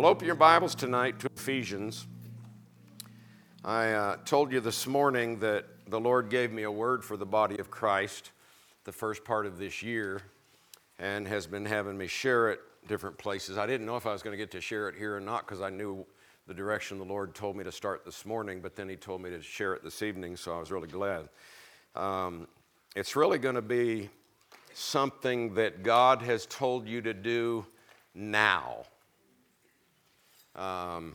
Well, open your Bibles tonight to Ephesians. I uh, told you this morning that the Lord gave me a word for the body of Christ the first part of this year and has been having me share it different places. I didn't know if I was going to get to share it here or not because I knew the direction the Lord told me to start this morning, but then He told me to share it this evening, so I was really glad. Um, it's really going to be something that God has told you to do now. Um,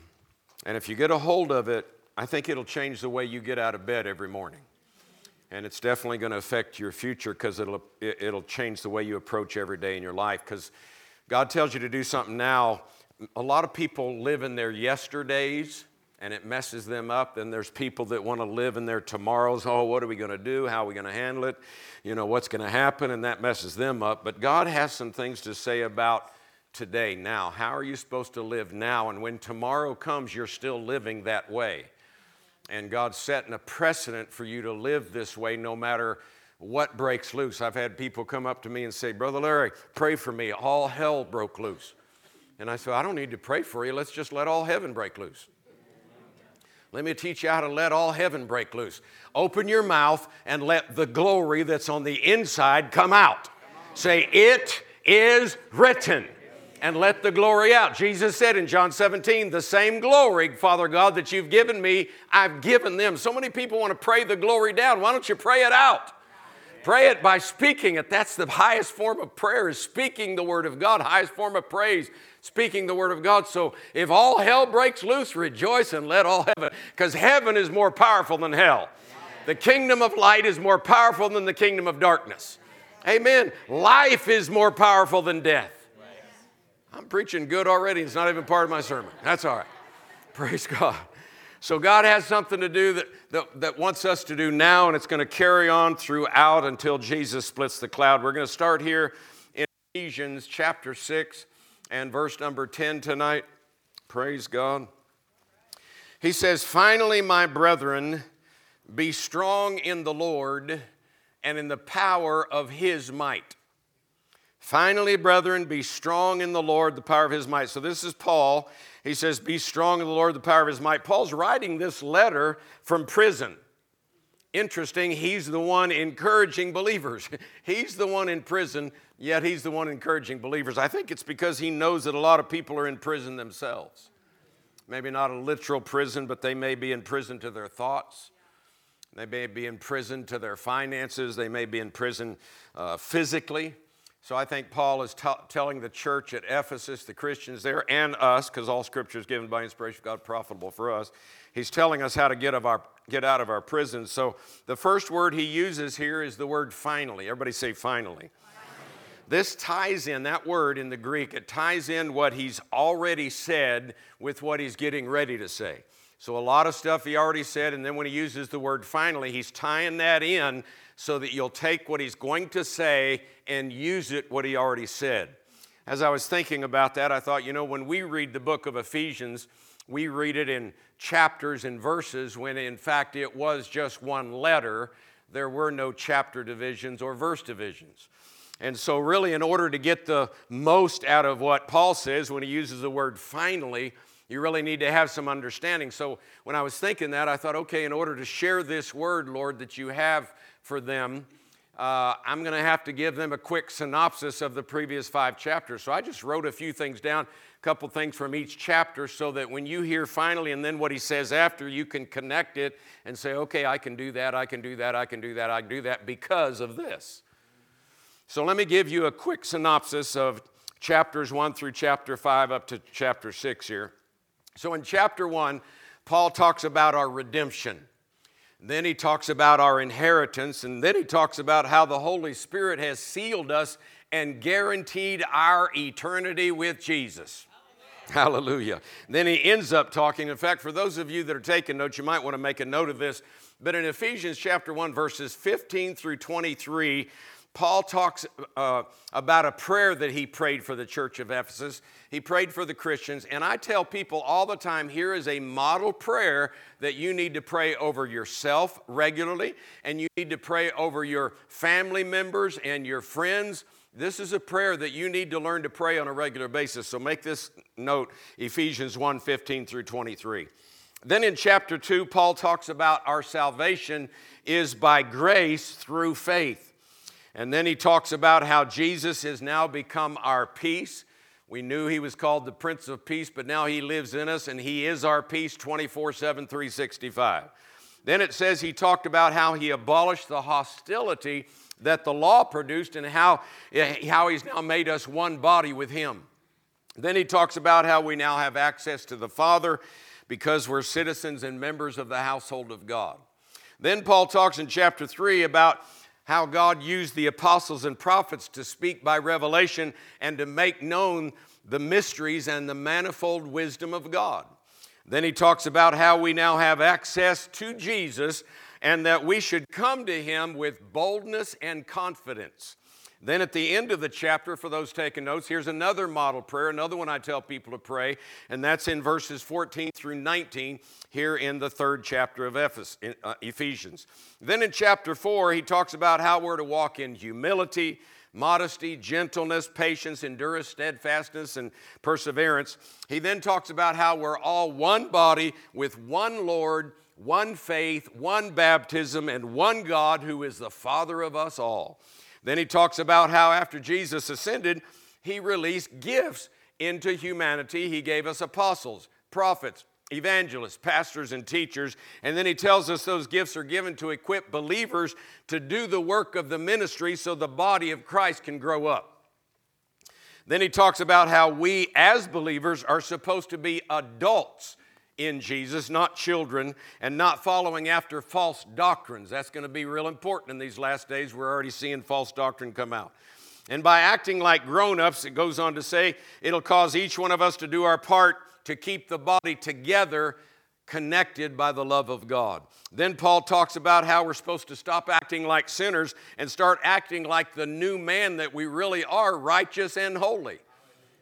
and if you get a hold of it, I think it'll change the way you get out of bed every morning. And it's definitely going to affect your future because it'll, it'll change the way you approach every day in your life. Because God tells you to do something now. A lot of people live in their yesterdays and it messes them up. And there's people that want to live in their tomorrows. Oh, what are we going to do? How are we going to handle it? You know, what's going to happen? And that messes them up. But God has some things to say about today, now. How are you supposed to live now? And when tomorrow comes, you're still living that way. And God's setting a precedent for you to live this way no matter what breaks loose. I've had people come up to me and say, Brother Larry, pray for me. All hell broke loose. And I said, I don't need to pray for you. Let's just let all heaven break loose. Let me teach you how to let all heaven break loose. Open your mouth and let the glory that's on the inside come out. Say, It is written and let the glory out. Jesus said in John 17, the same glory, Father God, that you've given me, I've given them. So many people want to pray the glory down. Why don't you pray it out? Pray it by speaking it. That's the highest form of prayer is speaking the word of God. Highest form of praise, speaking the word of God. So if all hell breaks loose, rejoice and let all heaven, because heaven is more powerful than hell. The kingdom of light is more powerful than the kingdom of darkness. Amen. Life is more powerful than death. I'm preaching good already. It's not even part of my sermon. That's all right. Praise God. So God has something to do that, that, that wants us to do now, and it's going to carry on throughout until Jesus splits the cloud. We're going to start here in Ephesians chapter 6 and verse number 10 tonight. Praise God. He says, Finally, my brethren, be strong in the Lord and in the power of his might. Finally, brethren, be strong in the Lord, the power of his might. So, this is Paul. He says, Be strong in the Lord, the power of his might. Paul's writing this letter from prison. Interesting, he's the one encouraging believers. he's the one in prison, yet he's the one encouraging believers. I think it's because he knows that a lot of people are in prison themselves. Maybe not a literal prison, but they may be in prison to their thoughts. They may be in prison to their finances. They may be in prison uh, physically. So I think Paul is t- telling the church at Ephesus, the Christians there, and us, because all scripture is given by inspiration of God, profitable for us. He's telling us how to get, of our, get out of our prisons. So the first word he uses here is the word finally. Everybody say finally. This ties in, that word in the Greek, it ties in what he's already said with what he's getting ready to say. So, a lot of stuff he already said, and then when he uses the word finally, he's tying that in so that you'll take what he's going to say and use it what he already said. As I was thinking about that, I thought, you know, when we read the book of Ephesians, we read it in chapters and verses when in fact it was just one letter. There were no chapter divisions or verse divisions. And so, really, in order to get the most out of what Paul says when he uses the word finally, you really need to have some understanding. So, when I was thinking that, I thought, okay, in order to share this word, Lord, that you have for them, uh, I'm going to have to give them a quick synopsis of the previous five chapters. So I just wrote a few things down, a couple things from each chapter, so that when you hear finally and then what he says after, you can connect it and say, okay, I can do that, I can do that, I can do that, I can do that because of this. So let me give you a quick synopsis of chapters 1 through chapter 5 up to chapter 6 here. So in chapter 1, Paul talks about our redemption. Then he talks about our inheritance, and then he talks about how the Holy Spirit has sealed us and guaranteed our eternity with Jesus. Hallelujah. Hallelujah. Then he ends up talking. In fact, for those of you that are taking notes, you might want to make a note of this. But in Ephesians chapter 1, verses 15 through 23, Paul talks uh, about a prayer that he prayed for the church of Ephesus. He prayed for the Christians. And I tell people all the time here is a model prayer that you need to pray over yourself regularly, and you need to pray over your family members and your friends. This is a prayer that you need to learn to pray on a regular basis. So make this note Ephesians 1 15 through 23. Then in chapter 2, Paul talks about our salvation is by grace through faith. And then he talks about how Jesus has now become our peace. We knew he was called the Prince of Peace, but now he lives in us and he is our peace 24 7, 365. Then it says he talked about how he abolished the hostility that the law produced and how, eh, how he's now made us one body with him. Then he talks about how we now have access to the Father because we're citizens and members of the household of God. Then Paul talks in chapter 3 about how God used the apostles and prophets to speak by revelation and to make known the mysteries and the manifold wisdom of God. Then he talks about how we now have access to Jesus and that we should come to him with boldness and confidence. Then at the end of the chapter, for those taking notes, here's another model prayer, another one I tell people to pray, and that's in verses 14 through 19 here in the third chapter of uh, Ephesians. Then in chapter 4, he talks about how we're to walk in humility, modesty, gentleness, patience, endurance, steadfastness, and perseverance. He then talks about how we're all one body with one Lord, one faith, one baptism, and one God who is the Father of us all. Then he talks about how after Jesus ascended, he released gifts into humanity. He gave us apostles, prophets, evangelists, pastors, and teachers. And then he tells us those gifts are given to equip believers to do the work of the ministry so the body of Christ can grow up. Then he talks about how we as believers are supposed to be adults in Jesus, not children, and not following after false doctrines. That's going to be real important in these last days. We're already seeing false doctrine come out. And by acting like grown ups, it goes on to say, it'll cause each one of us to do our part to keep the body together, connected by the love of God. Then Paul talks about how we're supposed to stop acting like sinners and start acting like the new man that we really are, righteous and holy.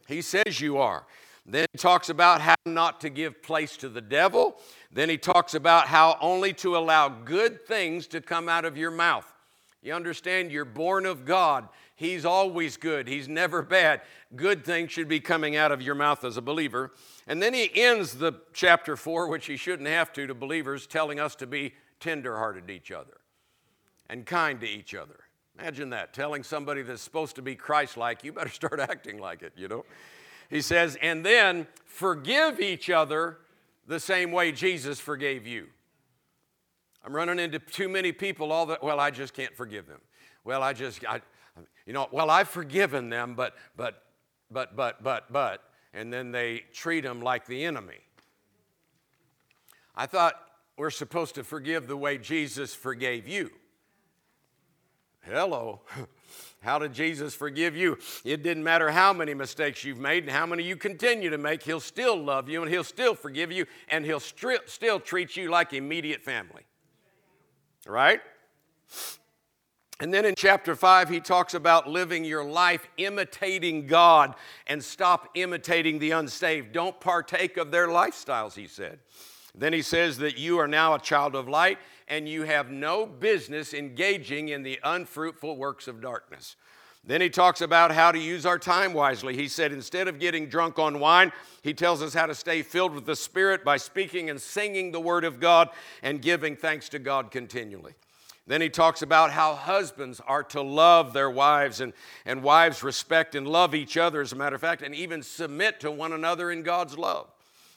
He says you are. Then he talks about how not to give place to the devil. Then he talks about how only to allow good things to come out of your mouth. You understand, you're born of God. He's always good, He's never bad. Good things should be coming out of your mouth as a believer. And then he ends the chapter four, which he shouldn't have to, to believers, telling us to be tenderhearted to each other and kind to each other. Imagine that, telling somebody that's supposed to be Christ like, you better start acting like it, you know? He says, and then forgive each other the same way Jesus forgave you. I'm running into too many people all that, well, I just can't forgive them. Well, I just, I, you know, well, I've forgiven them, but, but, but, but, but, but, and then they treat them like the enemy. I thought we're supposed to forgive the way Jesus forgave you. Hello. How did Jesus forgive you? It didn't matter how many mistakes you've made and how many you continue to make, He'll still love you and He'll still forgive you and He'll still treat you like immediate family. Right? And then in chapter 5, he talks about living your life imitating God and stop imitating the unsaved. Don't partake of their lifestyles, he said. Then he says that you are now a child of light and you have no business engaging in the unfruitful works of darkness. Then he talks about how to use our time wisely. He said, instead of getting drunk on wine, he tells us how to stay filled with the Spirit by speaking and singing the Word of God and giving thanks to God continually. Then he talks about how husbands are to love their wives and, and wives respect and love each other, as a matter of fact, and even submit to one another in God's love.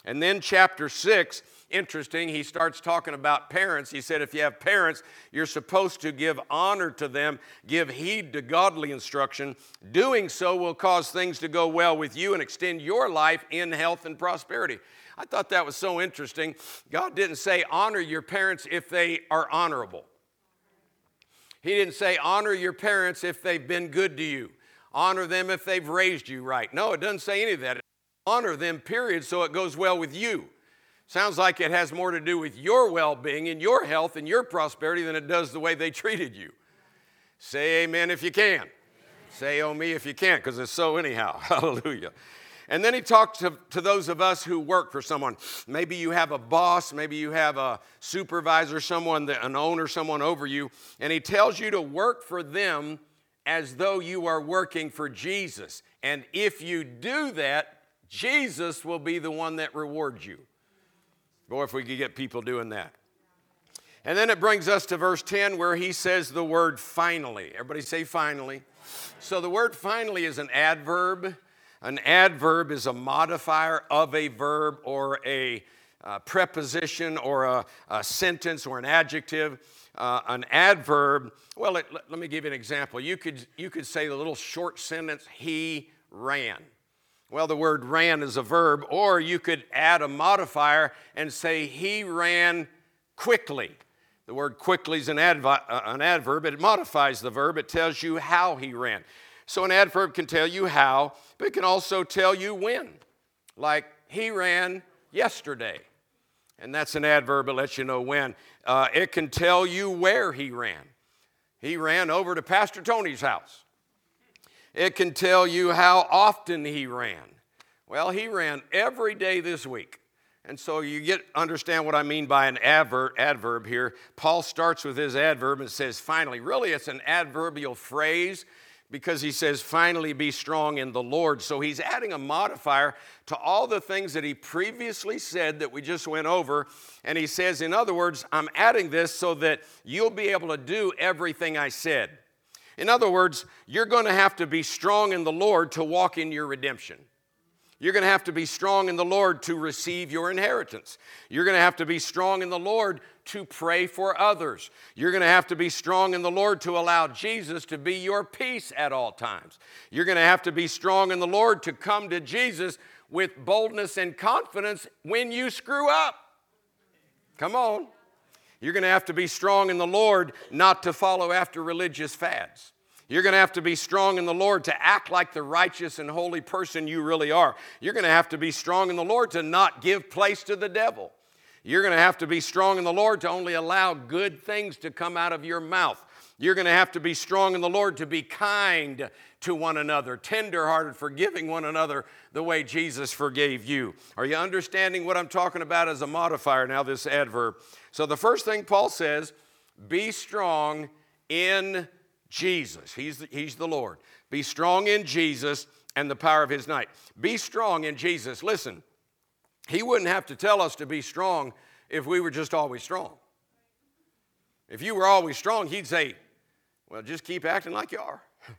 And then, chapter six, interesting. He starts talking about parents. He said, if you have parents, you're supposed to give honor to them, give heed to godly instruction. Doing so will cause things to go well with you and extend your life in health and prosperity. I thought that was so interesting. God didn't say honor your parents if they are honorable. He didn't say honor your parents if they've been good to you. Honor them if they've raised you right. No, it doesn't say any of that. Honor them, period, so it goes well with you. Sounds like it has more to do with your well being and your health and your prosperity than it does the way they treated you. Say amen if you can. Say oh me if you can't, because it's so anyhow. Hallelujah. And then he talks to, to those of us who work for someone. Maybe you have a boss, maybe you have a supervisor, someone, that, an owner, someone over you, and he tells you to work for them as though you are working for Jesus. And if you do that, Jesus will be the one that rewards you. Boy, if we could get people doing that. And then it brings us to verse 10 where he says the word finally. Everybody say finally. So the word finally is an adverb. An adverb is a modifier of a verb or a uh, preposition or a, a, sentence or an adjective. Uh, an adverb, well, let, let me give you an example. You could, you could say the little short sentence, he ran. Well, the word ran is a verb, or you could add a modifier and say he ran quickly. The word quickly is an, advi- uh, an adverb. It modifies the verb, it tells you how he ran. So an adverb can tell you how, but it can also tell you when. Like, he ran yesterday. And that's an adverb it lets you know when. Uh, it can tell you where he ran. He ran over to Pastor Tony's house. It can tell you how often he ran. Well, he ran every day this week. And so you get understand what I mean by an adverb, adverb here. Paul starts with his adverb and says finally. Really it's an adverbial phrase because he says finally be strong in the Lord. So he's adding a modifier to all the things that he previously said that we just went over and he says in other words, I'm adding this so that you'll be able to do everything I said. In other words, you're going to have to be strong in the Lord to walk in your redemption. You're going to have to be strong in the Lord to receive your inheritance. You're going to have to be strong in the Lord to pray for others. You're going to have to be strong in the Lord to allow Jesus to be your peace at all times. You're going to have to be strong in the Lord to come to Jesus with boldness and confidence when you screw up. Come on. You're going to have to be strong in the Lord not to follow after religious fads. You're going to have to be strong in the Lord to act like the righteous and holy person you really are. You're going to have to be strong in the Lord to not give place to the devil. You're going to have to be strong in the Lord to only allow good things to come out of your mouth. You're going to have to be strong in the Lord to be kind to one another, tenderhearted, forgiving one another the way Jesus forgave you. Are you understanding what I'm talking about as a modifier now, this adverb? So, the first thing Paul says be strong in Jesus. He's the, he's the Lord. Be strong in Jesus and the power of his might. Be strong in Jesus. Listen, he wouldn't have to tell us to be strong if we were just always strong. If you were always strong, he'd say, Well, just keep acting like you are.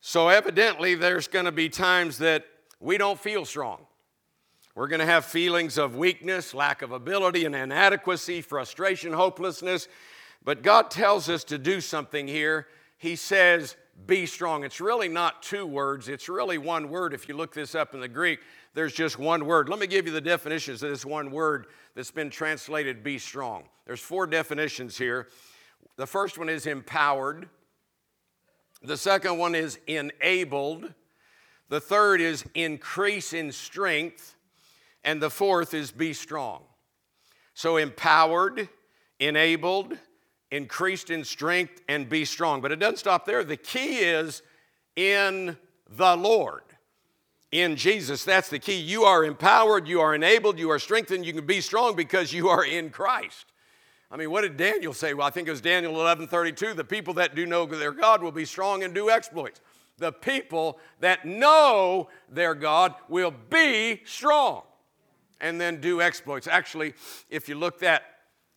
so, evidently, there's going to be times that we don't feel strong. We're going to have feelings of weakness, lack of ability, and inadequacy, frustration, hopelessness. But God tells us to do something here. He says, be strong. It's really not two words, it's really one word. If you look this up in the Greek, there's just one word. Let me give you the definitions of this one word that's been translated be strong. There's four definitions here. The first one is empowered, the second one is enabled, the third is increase in strength, and the fourth is be strong. So empowered, enabled, increased in strength, and be strong. But it doesn't stop there. The key is in the Lord, in Jesus. That's the key. You are empowered, you are enabled, you are strengthened, you can be strong because you are in Christ. I mean, what did Daniel say? Well, I think it was Daniel 11 32. The people that do know their God will be strong and do exploits. The people that know their God will be strong and then do exploits. Actually, if you look that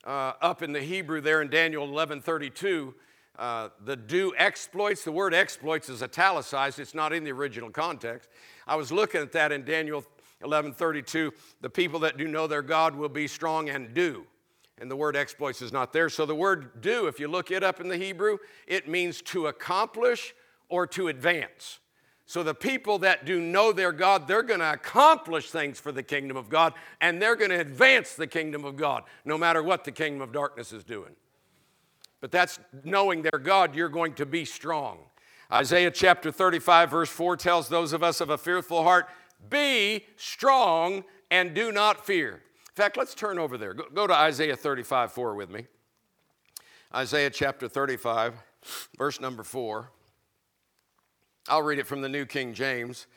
uh, up in the Hebrew there in Daniel 11 32. Uh, the do exploits, the word exploits is italicized, it's not in the original context. I was looking at that in Daniel 11 32. The people that do know their God will be strong and do. And the word exploits is not there. So the word do, if you look it up in the Hebrew, it means to accomplish or to advance. So the people that do know their God, they're going to accomplish things for the kingdom of God and they're going to advance the kingdom of God no matter what the kingdom of darkness is doing. But that's knowing their God, you're going to be strong. Isaiah chapter 35, verse 4 tells those of us of a fearful heart, Be strong and do not fear. In fact, let's turn over there. Go, to Isaiah 35, 4 with me. Isaiah chapter 35, verse number 4. I'll read it from the New King James,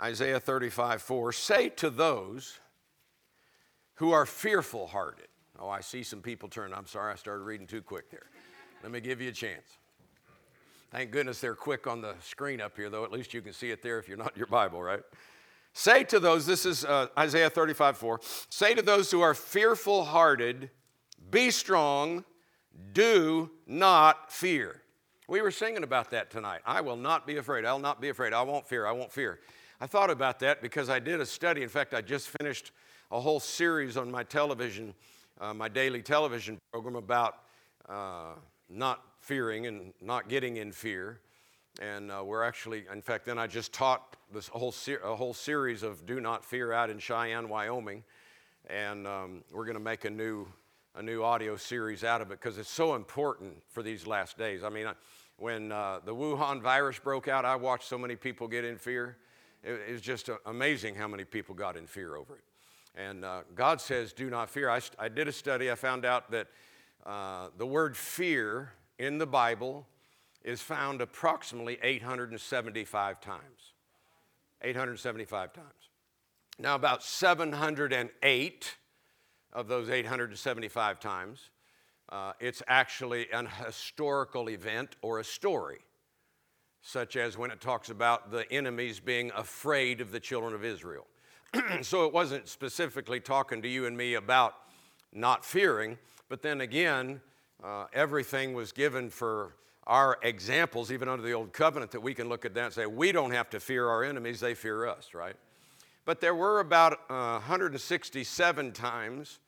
Isaiah 35 4. Say to those who are fearful hearted. Oh, I see some people turn. I'm sorry, I started reading too quick there. Let me give you a chance. Thank goodness they're quick on the screen up here, though. At least you can see it there if you're not your Bible, right? Say to those, this is uh, Isaiah 35 4, say to those who are fearful hearted, be strong, do not fear. We were singing about that tonight. I will not be afraid. I'll not be afraid. I won't fear. I won't fear. I thought about that because I did a study. In fact, I just finished a whole series on my television, uh, my daily television program about uh, not fearing and not getting in fear. And uh, we're actually, in fact, then I just taught this whole, ser- a whole series of Do Not Fear out in Cheyenne, Wyoming. And um, we're going to make a new, a new audio series out of it because it's so important for these last days. I mean, when uh, the Wuhan virus broke out, I watched so many people get in fear. It, it was just uh, amazing how many people got in fear over it. And uh, God says, Do not fear. I, I, did a study, I found out that uh, the word fear in the Bible is found approximately 875 times. 875 times. Now, about 708 of those 875 times, uh, it's actually an historical event or a story, such as when it talks about the enemies being afraid of the children of Israel. so it wasn't specifically talking to you and me about not fearing, but then again, uh, everything was given for our examples, even under the old covenant, that we can look at that and say, we don't have to fear our enemies, they fear us, right? But there were about uh, 167 times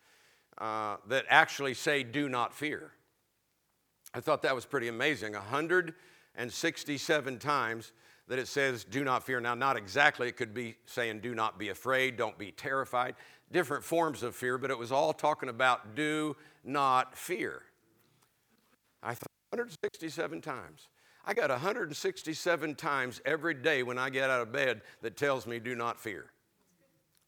uh, that actually say, do not fear. I thought that was pretty amazing. 167 times that it says, do not fear. Now, not exactly, it could be saying, do not be afraid, don't be terrified, different forms of fear, but it was all talking about do not fear. I thought 167 times. I got 167 times every day when I get out of bed that tells me do not fear.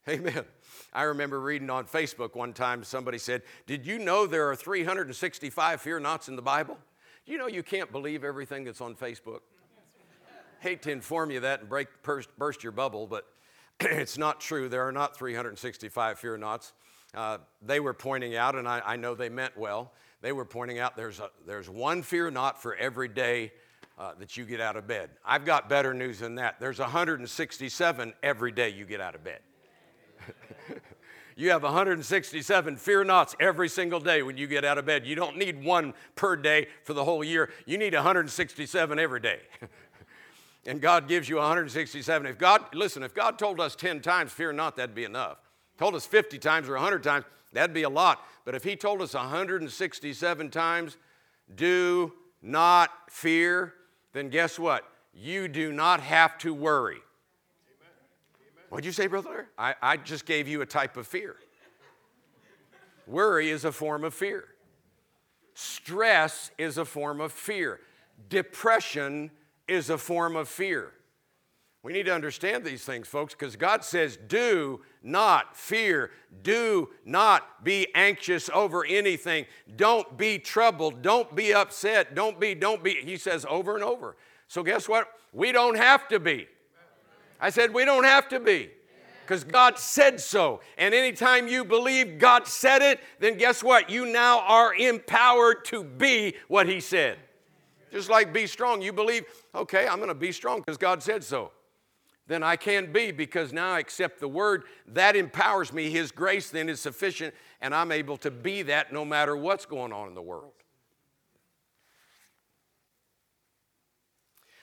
Amen. I remember reading on Facebook one time somebody said, Did you know there are 365 fear nots in the Bible? You know you can't believe everything that's on Facebook? Hate to inform you that and break, burst your bubble, but it's not true. There are not 365 fear nots. Uh, they were pointing out, and I, I know they meant well, they were pointing out there's, a, there's one fear not for every day uh, that you get out of bed. I've got better news than that. There's 167 every day you get out of bed. You have 167 fear nots every single day when you get out of bed. You don't need one per day for the whole year. You need 167 every day. and God gives you 167. If God, listen, if God told us 10 times, fear not, that'd be enough. Told us 50 times or 100 times, that'd be a lot. But if He told us 167 times, do not fear, then guess what? You do not have to worry. What'd you say, brother? I, I just gave you a type of fear. Worry is a form of fear. Stress is a form of fear. Depression is a form of fear. We need to understand these things, folks, because God says, do not fear. Do not be anxious over anything. Don't be troubled. Don't be upset. Don't be, don't be. He says over and over. So, guess what? We don't have to be. I said, we don't have to be because God said so. And anytime you believe God said it, then guess what? You now are empowered to be what He said. Just like be strong. You believe, okay, I'm going to be strong because God said so. Then I can be because now I accept the word. That empowers me. His grace then is sufficient, and I'm able to be that no matter what's going on in the world.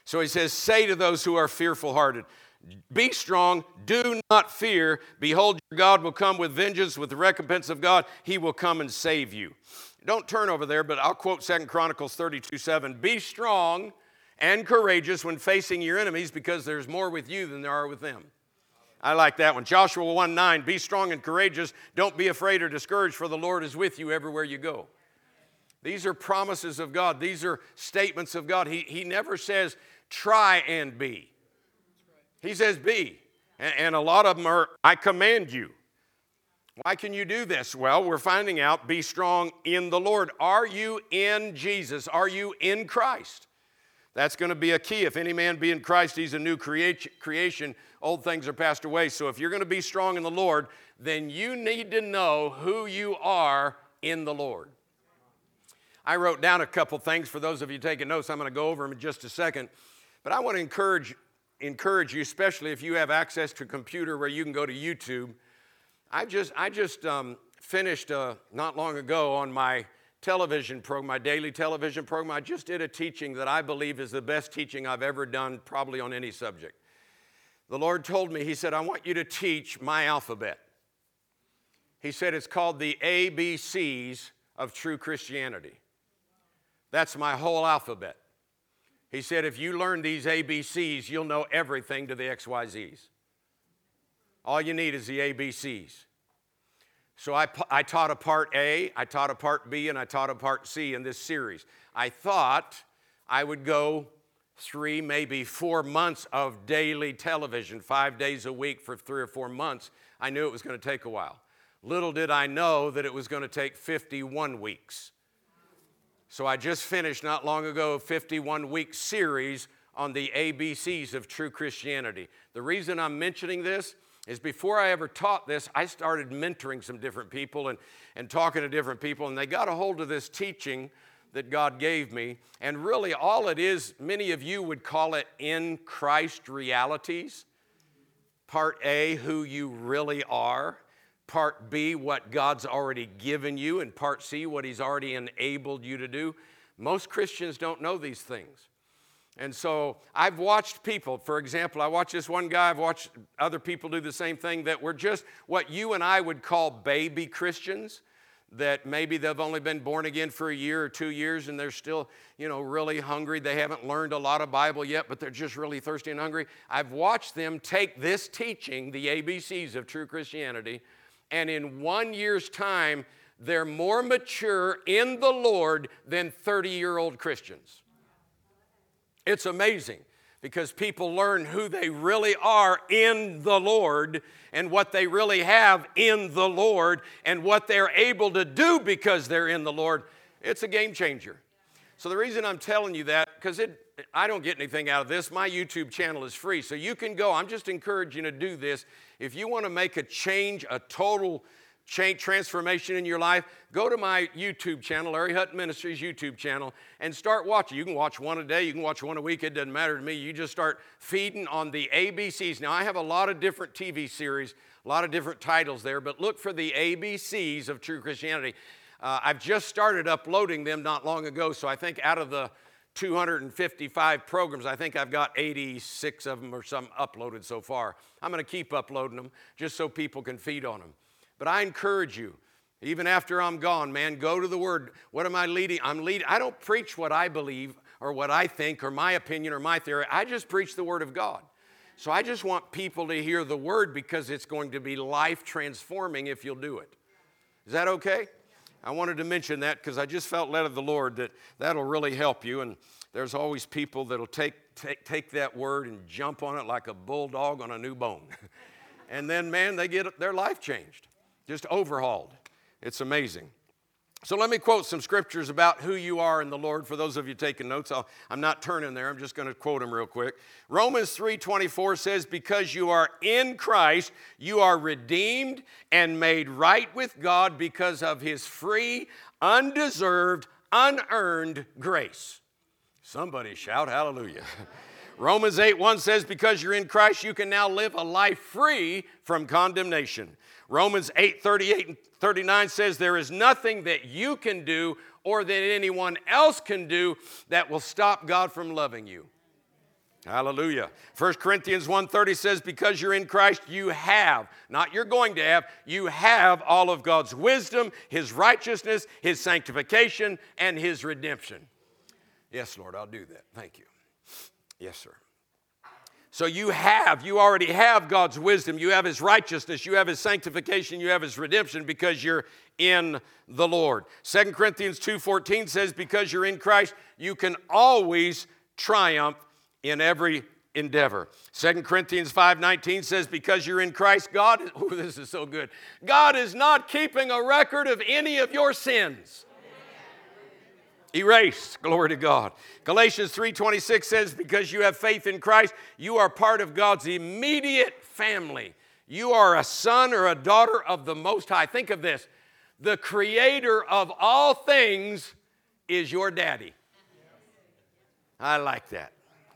So he says, Say to those who are fearful hearted, be strong, do not fear. Behold, your God will come with vengeance, with the recompense of God. He will come and save you. Don't turn over there, but I'll quote Second Chronicles 32 7. Be strong and courageous when facing your enemies, because there's more with you than there are with them. I like that one. Joshua 1 9. Be strong and courageous. Don't be afraid or discouraged, for the Lord is with you everywhere you go. These are promises of God, these are statements of God. He, he never says, try and be. He says, Be. And, a lot of them are, I command you. Why can you do this? Well, we're finding out be strong in the Lord. Are you in Jesus? Are you in Christ? That's going to be a key. If any man be in Christ, he's a new creation. Old things are passed away. So if you're going to be strong in the Lord, then you need to know who you are in the Lord. I wrote down a couple things for those of you taking notes. I'm going to go over them in just a second. But I want to encourage, encourage you, especially if you have access to a computer where you can go to YouTube. I just, I just um, finished uh, not long ago on my television program, my daily television program. I just did a teaching that I believe is the best teaching I've ever done, probably on any subject. The Lord told me, He said, I want you to teach my alphabet. He said it's called the ABCs of true Christianity. That's my whole alphabet. He said, if you learn these ABCs, you'll know everything to the XYZs. All you need is the ABCs. So I, I taught a part A, I taught a part B, and I taught a part C in this series. I thought I would go three, maybe four months of daily television, five days a week for three or four months. I knew it was going to take a while. Little did I know that it was going to take 51 weeks. So I just finished not long ago a 51 week series on the ABCs of true Christianity. The reason I'm mentioning this is before I ever taught this, I started mentoring some different people and, and talking to different people, and they got a hold of this teaching that God gave me. And really, all it is, many of you would call it in Christ realities. Part A, who you really are. Part B, what God's already given you. And part C, what He's already enabled you to do. Most Christians don't know these things. And so I've watched people, for example, I watched this one guy, I've watched other people do the same thing that were just what you and I would call baby Christians that maybe they've only been born again for a year or two years and they're still, you know, really hungry. They haven't learned a lot of Bible yet, but they're just really thirsty and hungry. I've watched them take this teaching, the ABCs of true Christianity, and in one year's time, they're more mature in the Lord than 30 year old Christians. It's amazing because people learn who they really are in the Lord and what they really have in the Lord and what they're able to do because they're in the Lord. It's a game changer. So the reason I'm telling you that because it I don't get anything out of this. My YouTube channel is free. So you can go. I'm just encouraging to do this. If you want to make a change, a total change, transformation in your life, go to my YouTube channel, Larry Hutton Ministries YouTube channel, and start watching. You can watch one a day, you can watch one a week, it doesn't matter to me. You just start feeding on the ABCs. Now, I have a lot of different TV series, a lot of different titles there, but look for the ABCs of true Christianity. Uh, I've just started uploading them not long ago, so I think out of the 255 programs. I think I've got 86 of them or some uploaded so far. I'm going to keep uploading them just so people can feed on them. But I encourage you, even after I'm gone, man, go to the Word. What am I leading? I'm leading. I don't preach what I believe or what I think or my opinion or my theory. I just preach the Word of God. So I just want people to hear the Word because it's going to be life transforming if you'll do it. Is that okay? I wanted to mention that because I just felt led of the Lord that that'll really help you. And there's always people that'll take, take, take that word and jump on it like a bulldog on a new bone. and then, man, they get their life changed just overhauled. It's amazing. So let me quote some scriptures about who you are in the Lord. For those of you taking notes, i am not turning there. I'm just going to quote them real quick. Romans 3:24 says, "Because you are in Christ, you are redeemed and made right with God because of His free, undeserved, unearned grace." Somebody shout hallelujah. Romans 8 1 says, Because you're in Christ, you can now live a life free from condemnation. Romans 8 38 and 39 says, There is nothing that you can do or that anyone else can do that will stop God from loving you. Hallelujah. 1 Corinthians 1:30 says because you're in Christ you have, not you're going to have, you have all of God's wisdom, his righteousness, his sanctification and his redemption. Yes, Lord, I'll do that. Thank you. Yes, sir. So you have, you already have God's wisdom, you have His righteousness, you have His sanctification, you have His redemption because you're in the Lord. 2 Corinthians 2:14 says, because you're in Christ, you can always triumph in every endeavor. 2 Corinthians 5:19 says, because you're in Christ, God, oh, this is so good. God is not keeping a record of any of your sins erased glory to god galatians 3.26 says because you have faith in christ you are part of god's immediate family you are a son or a daughter of the most high think of this the creator of all things is your daddy. I like that.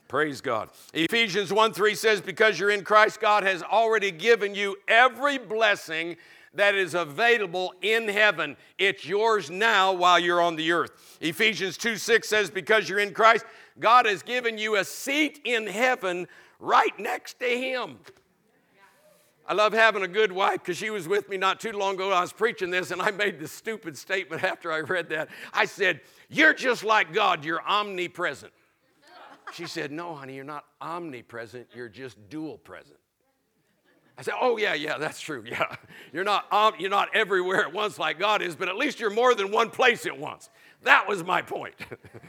Praise God. Ephesians 1 3 says, Because you're in Christ, God has already given you every blessing that is available in heaven. It's yours now while you're on the earth. Ephesians 2 6 says, Because you're in Christ, God has given you a seat in heaven right next to Him. I love having a good wife because she was with me not too long ago. I was preaching this and I made this stupid statement after I read that. I said, You're just like God, you're omnipresent. She said, No, honey, you're not omnipresent, you're just dual present. I said, Oh, yeah, yeah, that's true. Yeah. You're not, um, you're not everywhere at once like God is, but at least you're more than one place at once. That was my point.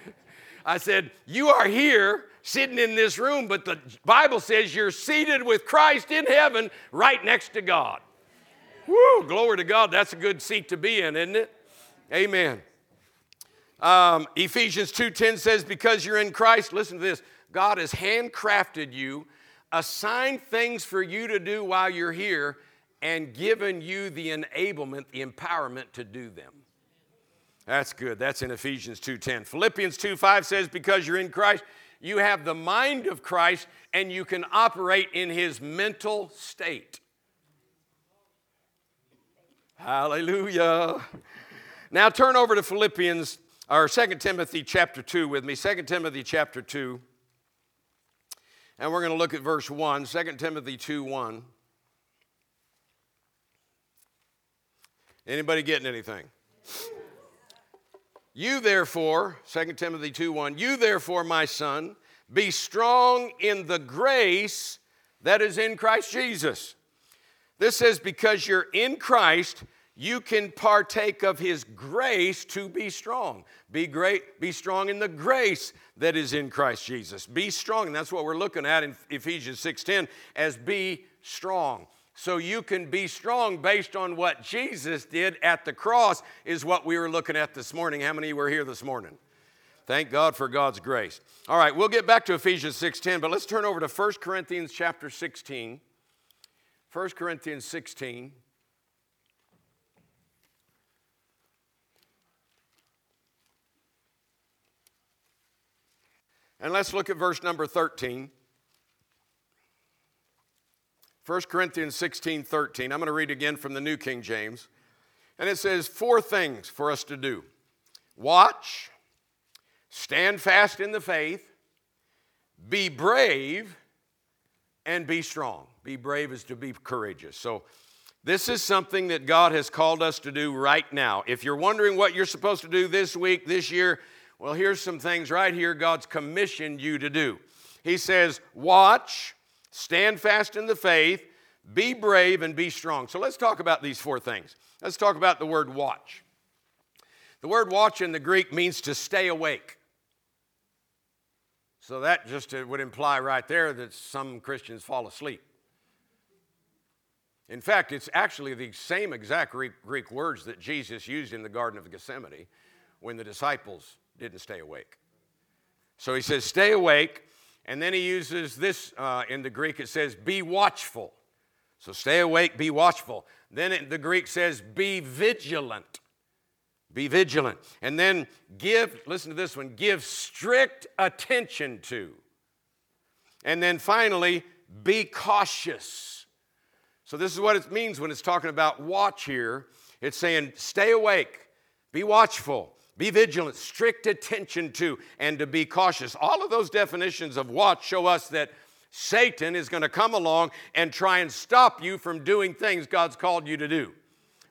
I said, You are here sitting in this room, but the Bible says you're seated with Christ in heaven right next to God. Woo, glory to God. That's a good seat to be in, isn't it? Amen. Um, Ephesians 2:10 says, "Because you're in Christ, listen to this. God has handcrafted you, assigned things for you to do while you're here, and given you the enablement, the empowerment to do them." That's good. That's in Ephesians 2:10. Philippians 2:5 says, "Because you're in Christ, you have the mind of Christ, and you can operate in His mental state." Hallelujah. Now turn over to Philippians or 2 Timothy chapter 2 with me. 2 Timothy chapter 2. And we're going to look at verse 1, 2 Timothy 2 1. Anybody getting anything? You therefore, 2 Timothy 2 1, you therefore, my son, be strong in the grace that is in Christ Jesus. This says, because you're in Christ, you can partake of his grace to be strong. Be great, be strong in the grace that is in Christ Jesus. Be strong. And that's what we're looking at in Ephesians 6:10 as be strong. So you can be strong based on what Jesus did at the cross, is what we were looking at this morning. How many were here this morning? Thank God for God's grace. All right, we'll get back to Ephesians 6:10, but let's turn over to 1 Corinthians chapter 16. 1 Corinthians 16. And let's look at verse number 13. 1 Corinthians 16 13. I'm going to read again from the New King James. And it says, Four things for us to do watch, stand fast in the faith, be brave, and be strong. Be brave is to be courageous. So, this is something that God has called us to do right now. If you're wondering what you're supposed to do this week, this year, well, here's some things right here God's commissioned you to do. He says, Watch, stand fast in the faith, be brave, and be strong. So let's talk about these four things. Let's talk about the word watch. The word watch in the Greek means to stay awake. So that just uh, would imply right there that some Christians fall asleep. In fact, it's actually the same exact Greek words that Jesus used in the Garden of Gethsemane when the disciples didn't stay awake. So he says, stay awake. And then he uses this uh, in the Greek, it says, be watchful. So stay awake, be watchful. Then it, the Greek says, be vigilant. Be vigilant. And then give, listen to this one, give strict attention to. And then finally, be cautious. So this is what it means when it's talking about watch here. It's saying, stay awake, be watchful, be vigilant, strict attention to, and to be cautious. All of those definitions of watch show us that Satan is going to come along and try and stop you from doing things God's called you to do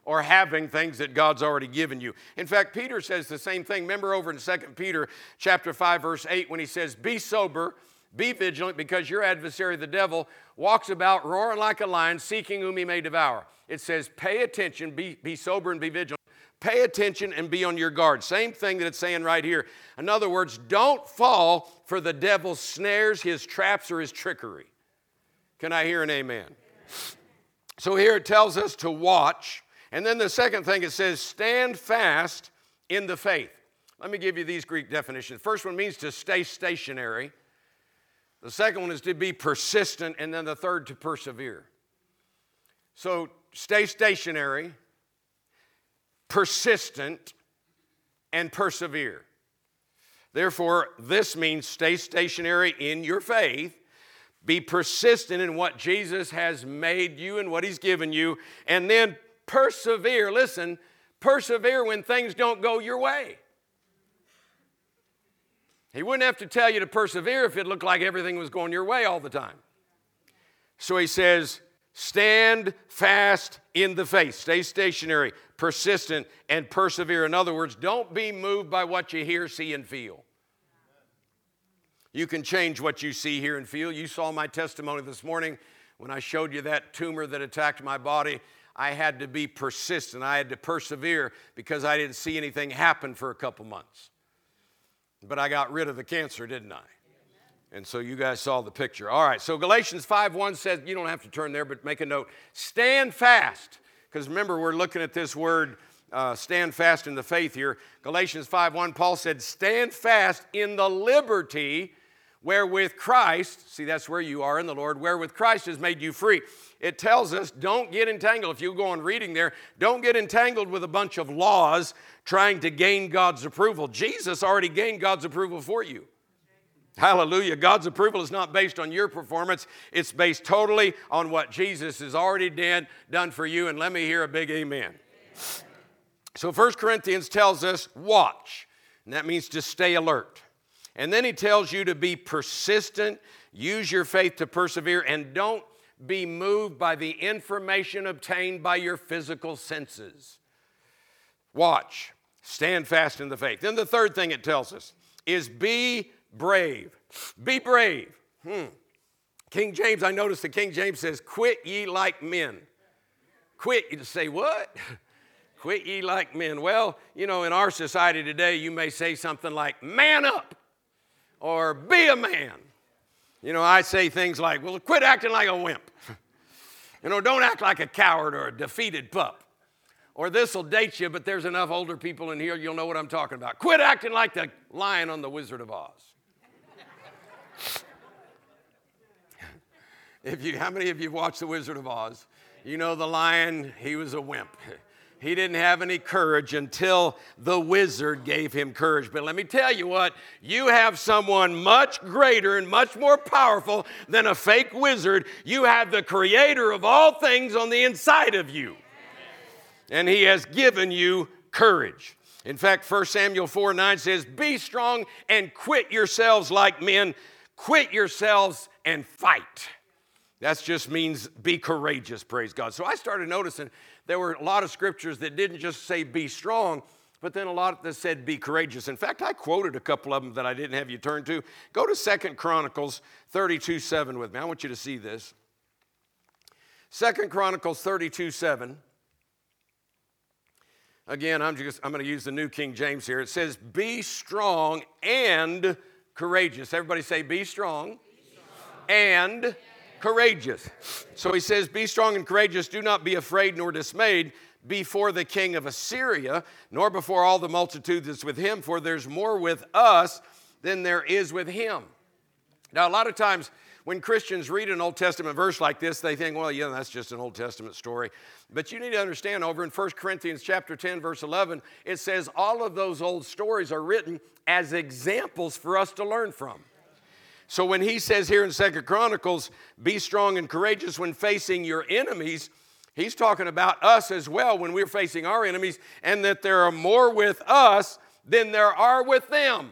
or having things that God's already given you. In fact, Peter says the same thing. Remember over in 2 Peter chapter 5 verse 8 when he says, "Be sober, be vigilant because your adversary the devil walks about roaring like a lion seeking whom he may devour." It says, "Pay attention, be, be sober and be vigilant." Pay attention and be on your guard. Same thing that it's saying right here. In other words, don't fall for the devil's snares, his traps, or his trickery. Can I hear an amen? So here it tells us to watch. And then the second thing it says, stand fast in the faith. Let me give you these Greek definitions. First one means to stay stationary. The second one is to be persistent, and then the third to persevere. So stay stationary, persistent, and persevere. Therefore, this means stay stationary in your faith, be persistent in what Jesus has made you and what He's given you, and then persevere. Listen, persevere when things don't go your way. He wouldn't have to tell you to persevere if it looked like everything was going your way all the time. So he says, stand fast in the faith, stay stationary, persistent, and persevere. In other words, don't be moved by what you hear, see, and feel. You can change what you see, hear, and feel. You saw my testimony this morning when I showed you that tumor that attacked my body. I had to be persistent. I had to persevere because I didn't see anything happen for a couple months. But I got rid of the cancer, didn't I? And so you guys saw the picture. All right, so Galatians 5:1 says, you don't have to turn there, but make a note. Stand fast. Because remember, we're looking at this word uh, stand fast in the faith here. Galatians 5:1, Paul said, Stand fast in the liberty wherewith Christ, see, that's where you are in the Lord, wherewith Christ has made you free. It tells us don't get entangled. If you go on reading there, don't get entangled with a bunch of laws trying to gain God's approval. Jesus already gained God's approval for you. Hallelujah. God's approval is not based on your performance, it's based totally on what Jesus has already done, done for you. And let me hear a big amen. So 1 Corinthians tells us watch, and that means to stay alert. And then he tells you to be persistent, use your faith to persevere, and don't be moved by the information obtained by your physical senses. Watch, stand fast in the faith. Then the third thing it tells us is be brave. Be brave. Hmm. King James, I noticed the King James says, Quit ye like men. Quit, you say, What? Quit ye like men. Well, you know, in our society today, you may say something like, Man up or be a man. You know, I say things like, well, quit acting like a wimp. you know, don't act like a coward or a defeated pup. Or this will date you, but there's enough older people in here, you'll know what I'm talking about. Quit acting like the lion on the Wizard of Oz. If you, how many of you have watched The Wizard of Oz? You know the lion, he was a wimp. He didn't have any courage until the wizard gave him courage. But let me tell you what, you have someone much greater and much more powerful than a fake wizard. You have the creator of all things on the inside of you. And he has given you courage. In fact, 1 Samuel 4 9 says, Be strong and quit yourselves like men, quit yourselves and fight. That just means be courageous, praise God. So I started noticing there were a lot of scriptures that didn't just say be strong, but then a lot that said be courageous. In fact, I quoted a couple of them that I didn't have you turn to. Go to Second Chronicles 32 7 with me. I want you to see this. Second Chronicles 32 7. Again, I'm just I'm going to use the New King James here. It says, "Be strong and courageous." Everybody say, "Be strong, be strong. and courageous. So he says, Be strong and courageous, do not be afraid nor dismayed before the king of Assyria, nor before all the multitude that's with him, for there's more with us than there is with him. Now, a lot of times when Christians read an Old Testament verse like this, they think, well, yeah, that's just an Old Testament story. But you need to understand over in 1 Corinthians chapter 10, verse 11, it says all of those old stories are written as examples for us to learn from. So when he says here in Second Chronicles, be strong and courageous when facing your enemies, he's talking about us as well when we're facing our enemies, and that there are more with us than there are with them.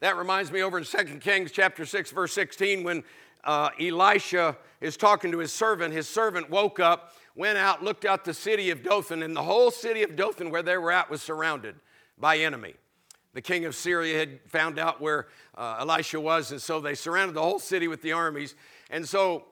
That reminds me over in 2 Kings chapter 6, verse 16, when uh, Elisha is talking to his servant. His servant woke up, went out, looked out the city of Dothan, and the whole city of Dothan where they were at was surrounded by enemy. The king of Syria had found out where uh, Elisha was, and so they surrounded the whole city with the armies. And so,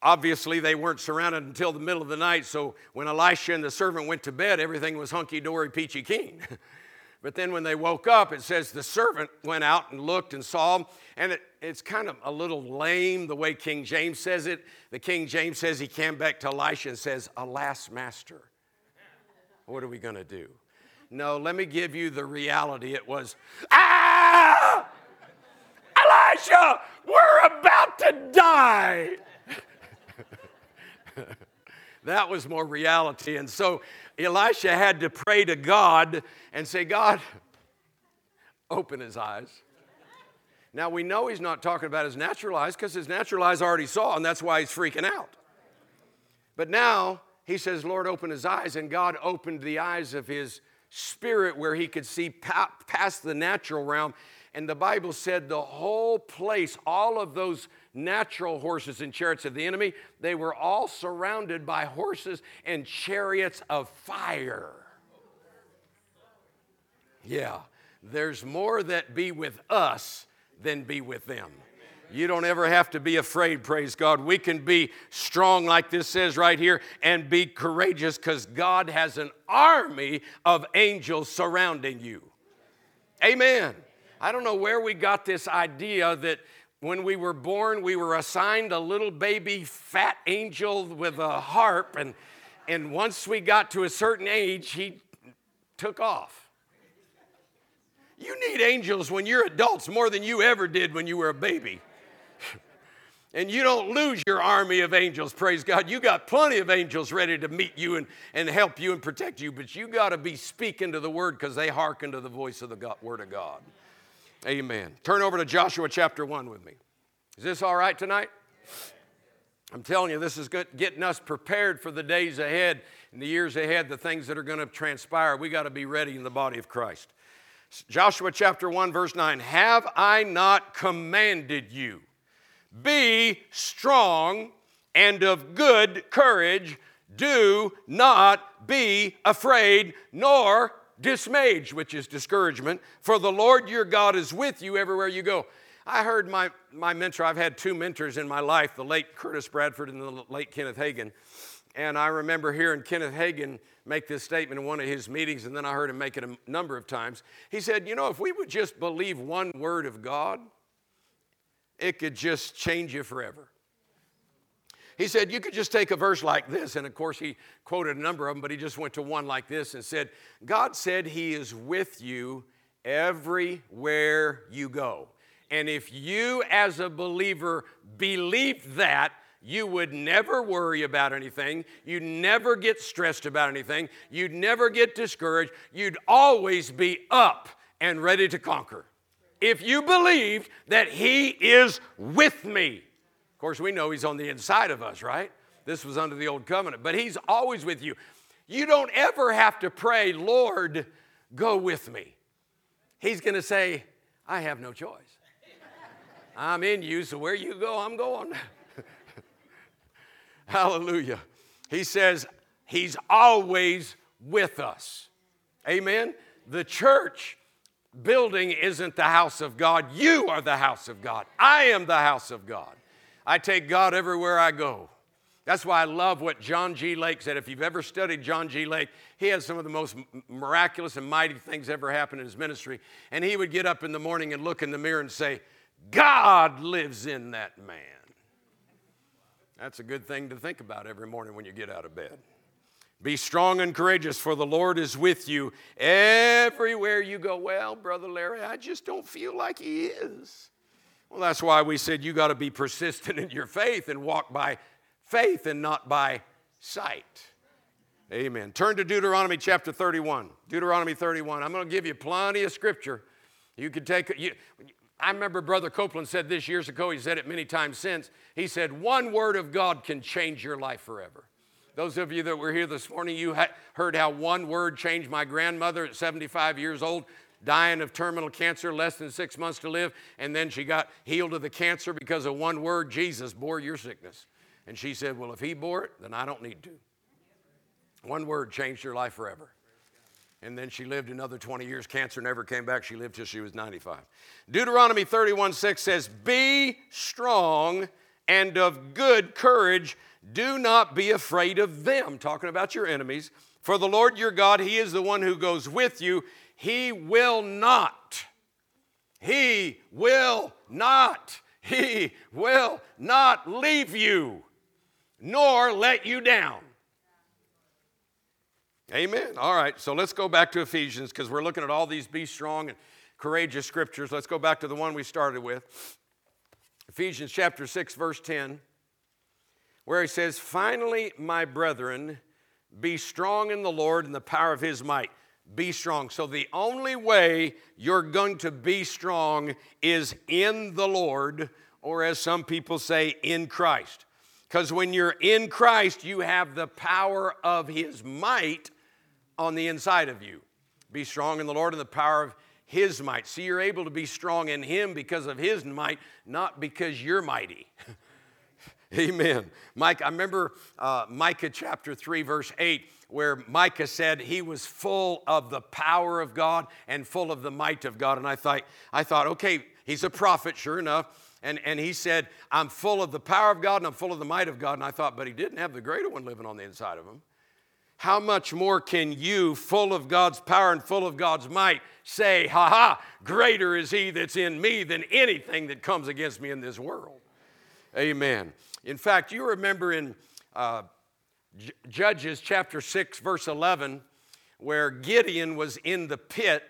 obviously, they weren't surrounded until the middle of the night. So, when Elisha and the servant went to bed, everything was hunky dory, peachy keen. but then, when they woke up, it says the servant went out and looked and saw them. And it, it's kind of a little lame the way King James says it. The King James says he came back to Elisha and says, Alas, master, what are we going to do? No, let me give you the reality. It was, ah! Elisha, we're about to die. that was more reality. And so Elisha had to pray to God and say, God, open his eyes. Now we know he's not talking about his natural eyes because his natural eyes already saw, and that's why he's freaking out. But now he says, Lord, open his eyes, and God opened the eyes of his spirit where he could see past the natural realm. And the Bible said the whole place, all of those natural horses and chariots of the enemy, they were all surrounded by horses and chariots of fire. Yeah, there's more that be with us than be with them. You don't ever have to be afraid, praise God. We can be strong, like this says right here, and be courageous because God has an army of angels surrounding you. Amen. I don't know where we got this idea that when we were born, we were assigned a little baby fat angel with a harp, and, and once we got to a certain age, he took off. You need angels when you're adults more than you ever did when you were a baby. and you don't lose your army of angels, praise God. You got plenty of angels ready to meet you and, and help you and protect you, but you got to be speaking to the word because they hearken to the voice of the God, word of God. Amen. Turn over to Joshua chapter 1 with me. Is this all right tonight? I'm telling you, this is good, getting us prepared for the days ahead and the years ahead, the things that are going to transpire. We got to be ready in the body of Christ. Joshua chapter 1, verse 9 Have I not commanded you? Be strong and of good courage. Do not be afraid nor dismayed, which is discouragement, for the Lord your God is with you everywhere you go. I heard my, my mentor, I've had two mentors in my life, the late Curtis Bradford and the late Kenneth Hagin. And I remember hearing Kenneth Hagin make this statement in one of his meetings, and then I heard him make it a number of times. He said, You know, if we would just believe one word of God, it could just change you forever. He said, You could just take a verse like this, and of course, he quoted a number of them, but he just went to one like this and said, God said He is with you everywhere you go. And if you, as a believer, believe that, you would never worry about anything. You'd never get stressed about anything. You'd never get discouraged. You'd always be up and ready to conquer. If you believed that He is with me, of course, we know He's on the inside of us, right? This was under the old covenant, but He's always with you. You don't ever have to pray, Lord, go with me. He's going to say, I have no choice. I'm in you, so where you go, I'm going. Hallelujah. He says, He's always with us. Amen. The church building isn't the house of God. You are the house of God. I am the house of God. I take God everywhere I go. That's why I love what John G. Lake said. If you've ever studied John G. Lake, he has some of the most miraculous and mighty things ever happen in his ministry. And he would get up in the morning and look in the mirror and say, God lives in that man. That's a good thing to think about every morning when you get out of bed. Be strong and courageous, for the Lord is with you everywhere you go. Well, Brother Larry, I just don't feel like He is. Well, that's why we said you got to be persistent in your faith and walk by faith and not by sight. Amen. Turn to Deuteronomy chapter 31. Deuteronomy 31. I'm going to give you plenty of scripture. You could take, I remember Brother Copeland said this years ago, he said it many times since. He said, One word of God can change your life forever. Those of you that were here this morning, you heard how one word changed my grandmother at 75 years old, dying of terminal cancer, less than six months to live, and then she got healed of the cancer because of one word Jesus bore your sickness. And she said, Well, if he bore it, then I don't need to. One word changed your life forever. And then she lived another 20 years. Cancer never came back. She lived till she was 95. Deuteronomy 31 6 says, Be strong and of good courage. Do not be afraid of them. Talking about your enemies. For the Lord your God, He is the one who goes with you. He will not. He will not. He will not leave you, nor let you down. Amen. All right, so let's go back to Ephesians because we're looking at all these be strong and courageous scriptures. Let's go back to the one we started with Ephesians chapter 6, verse 10, where he says, Finally, my brethren, be strong in the Lord and the power of his might. be strong. So the only way you're going to be strong is in the Lord, or as some people say, in Christ. Because when you're in Christ, you have the power of His might on the inside of you. Be strong in the Lord and the power of His might. See, you're able to be strong in Him because of His might, not because you're mighty. Amen. Mike, I remember uh, Micah chapter 3, verse 8, where Micah said he was full of the power of God and full of the might of God. And I thought, I thought, okay, he's a prophet, sure enough. And, and he said, I'm full of the power of God and I'm full of the might of God. And I thought, but he didn't have the greater one living on the inside of him. How much more can you, full of God's power and full of God's might, say, Ha ha, greater is he that's in me than anything that comes against me in this world? Amen. In fact, you remember in uh, J- Judges chapter 6, verse 11, where Gideon was in the pit.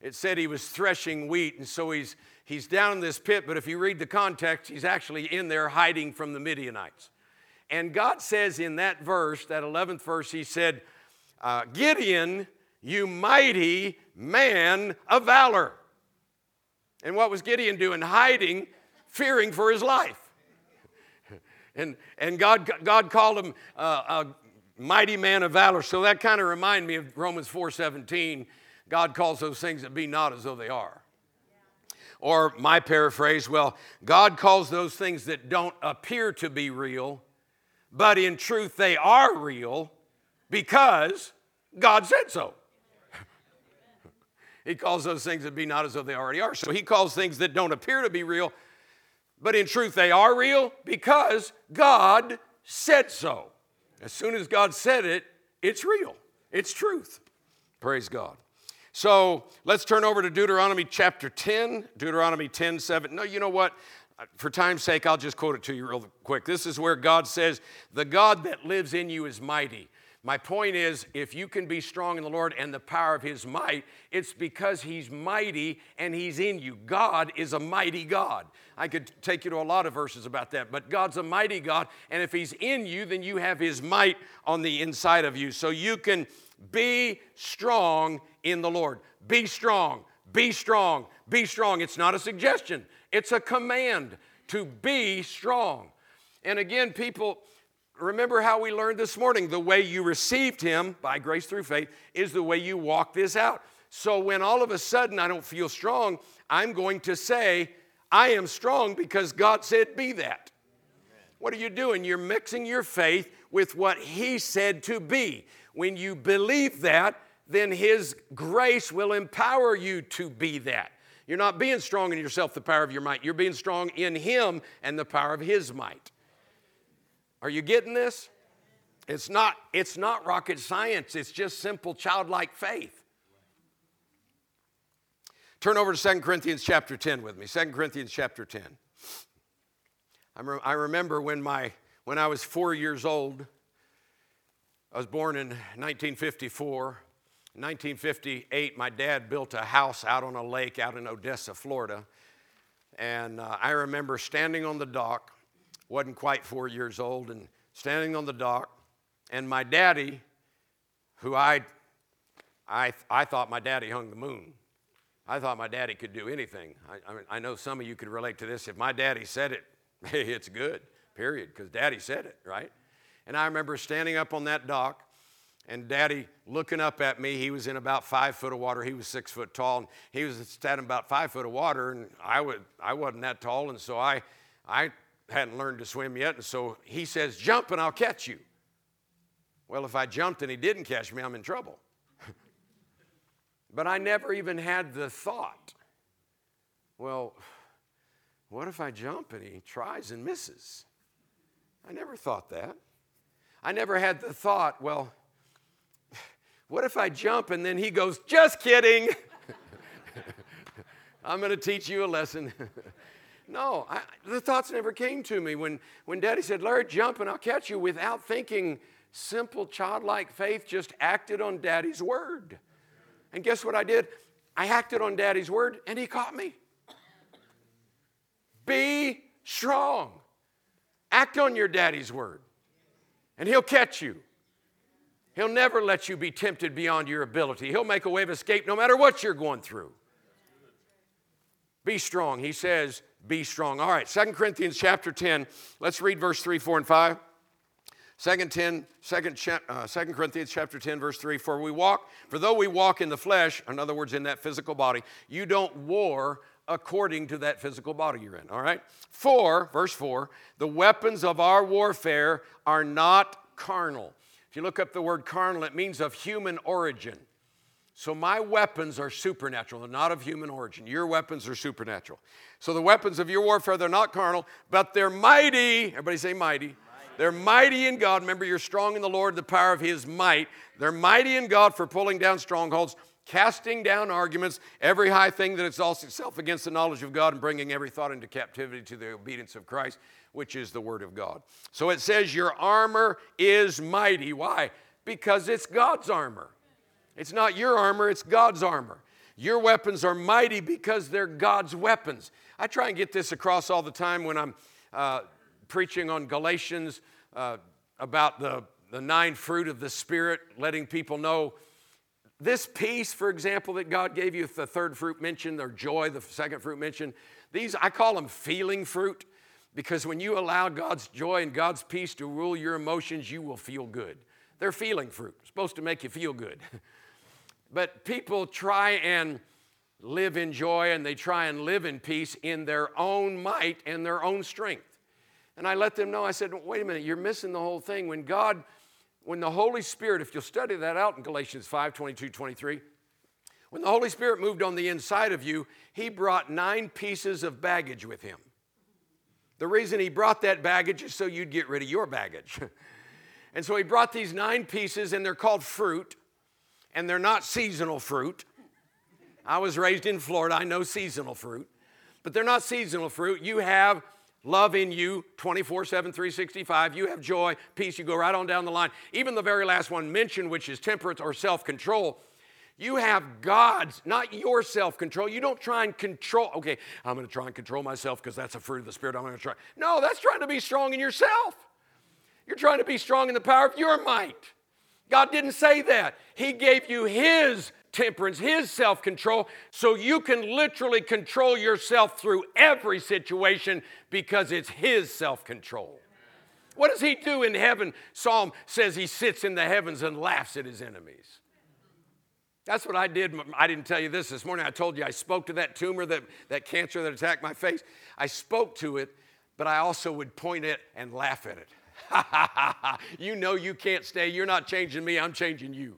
It said he was threshing wheat, and so he's, he's down in this pit, but if you read the context, he's actually in there hiding from the Midianites. And God says in that verse, that 11th verse, He said, uh, Gideon, you mighty man of valor. And what was Gideon doing? Hiding, fearing for his life. And and God, God called him uh, a mighty man of valor. So that kind of reminded me of Romans 4:17. God calls those things that be not as though they are. Or my paraphrase, well, God calls those things that don't appear to be real but in truth they are real because God said so. he calls those things that be not as though they already are. So he calls things that don't appear to be real, but in truth they are real because God said so. As soon as God said it, it's real, it's truth. Praise God. So let's turn over to Deuteronomy chapter 10, Deuteronomy 10 7. No, you know what? Uh, for time's sake, I'll just quote it to you real quick. This is where God says, The God that lives in you is mighty. My point is, if you can be strong in the Lord and the power of His might, it's because He's mighty and He's in you. God is a mighty God. I could take you to a lot of verses about that, but God's a mighty God, and if He's in you, then you have His might on the inside of you. So you can be strong in the Lord. Be strong, be strong, be strong. It's not a suggestion. It's a command to be strong. And again, people, remember how we learned this morning the way you received Him by grace through faith is the way you walk this out. So when all of a sudden I don't feel strong, I'm going to say, I am strong because God said, be that. What are you doing? You're mixing your faith with what He said to be. When you believe that, then His grace will empower you to be that. You're not being strong in yourself, the power of your might. You're being strong in Him and the power of His might. Are you getting this? It's not, it's not rocket science, it's just simple childlike faith. Turn over to 2 Corinthians chapter 10 with me. 2 Corinthians chapter 10. I remember when, my, when I was four years old, I was born in 1954. 1958, my dad built a house out on a lake out in Odessa, Florida. And uh, I remember standing on the dock, wasn't quite four years old, and standing on the dock, and my daddy, who I, I, I thought my daddy hung the moon. I thought my daddy could do anything. I, I, mean, I know some of you could relate to this. If my daddy said it, it's good, period, because daddy said it, right? And I remember standing up on that dock, and daddy looking up at me. He was in about five foot of water. He was six foot tall. And he was standing about five foot of water, and I, would, I wasn't that tall. And so I, I hadn't learned to swim yet. And so he says, Jump and I'll catch you. Well, if I jumped and he didn't catch me, I'm in trouble. But I never even had the thought, well, what if I jump and he tries and misses? I never thought that. I never had the thought, well, what if I jump and then he goes, Just kidding. I'm going to teach you a lesson. no, I, the thoughts never came to me. When, when daddy said, Larry, jump and I'll catch you, without thinking, simple childlike faith just acted on daddy's word. And guess what I did? I acted on daddy's word and he caught me. Be strong. Act on your daddy's word and he'll catch you. He'll never let you be tempted beyond your ability. He'll make a way of escape no matter what you're going through. Be strong. He says, be strong. All right, Second Corinthians chapter 10. Let's read verse 3, 4, and 5. 2 10, 2, uh, 2 Corinthians chapter 10, verse 3, for we walk, for though we walk in the flesh, in other words, in that physical body, you don't war according to that physical body you're in. All right? For, verse 4, the weapons of our warfare are not carnal. If you look up the word carnal, it means of human origin. So my weapons are supernatural. They're not of human origin. Your weapons are supernatural. So the weapons of your warfare, they're not carnal, but they're mighty. Everybody say mighty. They're mighty in God. Remember, you're strong in the Lord, the power of his might. They're mighty in God for pulling down strongholds, casting down arguments, every high thing that exalts itself against the knowledge of God, and bringing every thought into captivity to the obedience of Christ, which is the word of God. So it says, Your armor is mighty. Why? Because it's God's armor. It's not your armor, it's God's armor. Your weapons are mighty because they're God's weapons. I try and get this across all the time when I'm uh, preaching on Galatians uh, about the, the nine fruit of the Spirit, letting people know this peace, for example, that God gave you, the third fruit mentioned, or joy, the second fruit mentioned, these, I call them feeling fruit because when you allow God's joy and God's peace to rule your emotions, you will feel good. They're feeling fruit, supposed to make you feel good. But people try and live in joy and they try and live in peace in their own might and their own strength. And I let them know, I said, wait a minute, you're missing the whole thing. When God, when the Holy Spirit, if you'll study that out in Galatians 5 22, 23, when the Holy Spirit moved on the inside of you, He brought nine pieces of baggage with Him. The reason He brought that baggage is so you'd get rid of your baggage. and so He brought these nine pieces, and they're called fruit and they're not seasonal fruit. I was raised in Florida, I know seasonal fruit, but they're not seasonal fruit. You have love in you 24 7, 365. You have joy, peace. You go right on down the line. Even the very last one mentioned, which is temperance or self control. You have God's, not your self control. You don't try and control, okay, I'm going to try and control myself because that's a fruit of the Spirit. I'm going to try. No, that's trying to be strong in yourself. You're trying to be strong in the power of your might. God didn't say that. He gave you His temperance, His self control, so you can literally control yourself through every situation because it's His self control. What does He do in heaven? Psalm says He sits in the heavens and laughs at His enemies. That's what I did. I didn't tell you this this morning. I told you I spoke to that tumor, that, that cancer that attacked my face. I spoke to it, but I also would point it and laugh at it. you know you can't stay. You're not changing me, I'm changing you.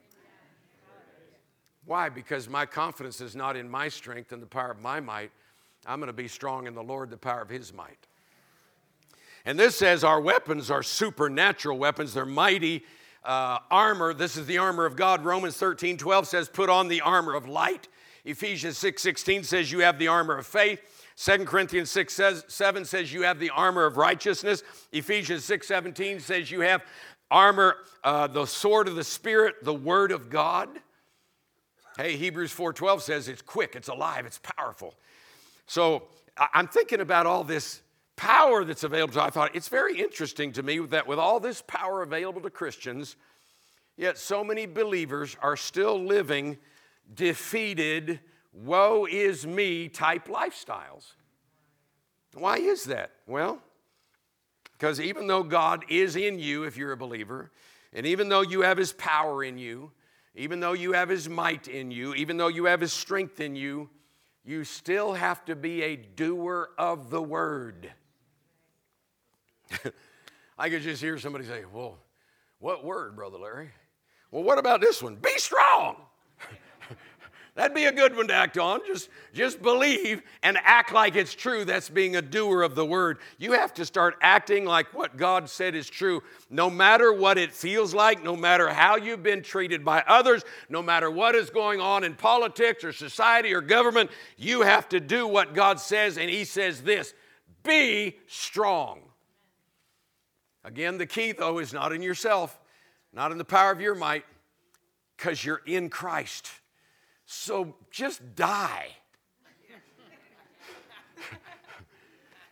Why? Because my confidence is not in my strength and the power of my might. I'm going to be strong in the Lord, the power of His might. And this says our weapons are supernatural weapons, they're mighty. Uh, armor, this is the armor of God. Romans 13 12 says, Put on the armor of light. Ephesians 6 16 says, You have the armor of faith. 2 Corinthians 6 says, 7 says you have the armor of righteousness. Ephesians 6 17 says you have armor, uh, the sword of the Spirit, the word of God. Hey, Hebrews 4:12 says it's quick, it's alive, it's powerful. So I'm thinking about all this power that's available. So I thought it's very interesting to me that with all this power available to Christians, yet so many believers are still living defeated, woe is me type lifestyles. Why is that? Well, because even though God is in you, if you're a believer, and even though you have His power in you, even though you have His might in you, even though you have His strength in you, you still have to be a doer of the word. I could just hear somebody say, Well, what word, Brother Larry? Well, what about this one? Be strong. That'd be a good one to act on. Just, just believe and act like it's true. That's being a doer of the word. You have to start acting like what God said is true, no matter what it feels like, no matter how you've been treated by others, no matter what is going on in politics or society or government. You have to do what God says, and He says this be strong. Again, the key, though, is not in yourself, not in the power of your might, because you're in Christ. So just die.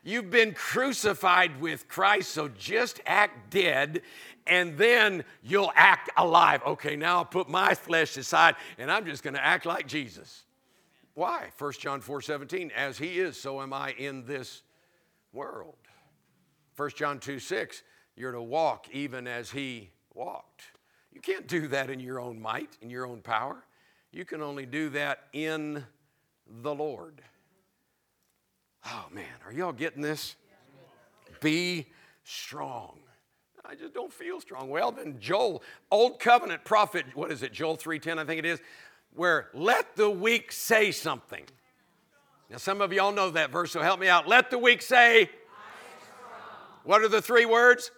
You've been crucified with Christ, so just act dead and then you'll act alive. Okay, now I'll put my flesh aside and I'm just going to act like Jesus. Why? 1 John 4 17, as he is, so am I in this world. 1 John 2 6, you're to walk even as he walked. You can't do that in your own might, in your own power. You can only do that in the Lord. Oh man, are y'all getting this? Be strong. I just don't feel strong. Well, then Joel, old covenant prophet, what is it, Joel 3:10, I think it is, where let the weak say something. Now, some of y'all know that verse, so help me out. Let the weak say, what are the three words?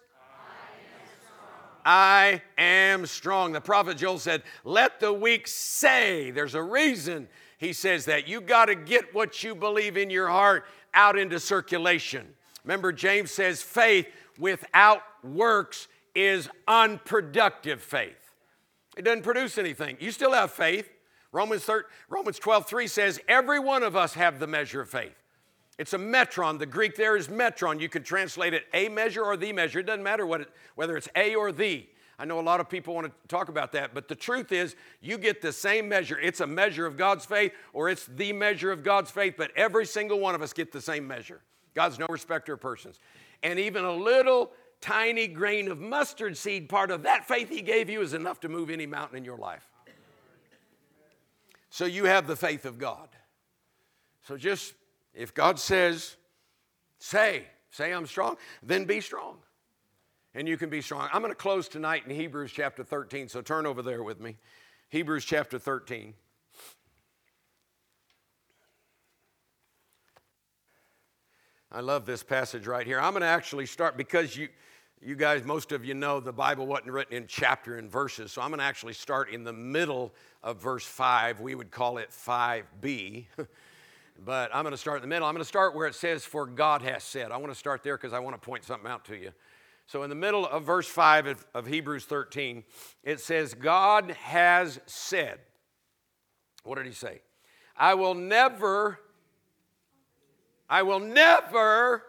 I am strong. The prophet Joel said, Let the weak say. There's a reason he says that. You got to get what you believe in your heart out into circulation. Remember, James says, faith without works is unproductive faith. It doesn't produce anything. You still have faith. Romans, 13, Romans 12, 3 says, Every one of us have the measure of faith. It's a metron. The Greek there is metron. You can translate it a measure or the measure. It doesn't matter what it, whether it's a or the. I know a lot of people want to talk about that, but the truth is, you get the same measure. It's a measure of God's faith or it's the measure of God's faith, but every single one of us get the same measure. God's no respecter of persons. And even a little tiny grain of mustard seed part of that faith He gave you is enough to move any mountain in your life. So you have the faith of God. So just if God says, say, say I'm strong, then be strong. And you can be strong. I'm going to close tonight in Hebrews chapter 13, so turn over there with me. Hebrews chapter 13. I love this passage right here. I'm going to actually start because you, you guys, most of you know the Bible wasn't written in chapter and verses, so I'm going to actually start in the middle of verse 5. We would call it 5b. but I'm going to start in the middle. I'm going to start where it says, For God has said. I want to start there because I want to point something out to you. So, in the middle of verse 5 of, of Hebrews 13, it says, God has said. What did he say? I will never, I will never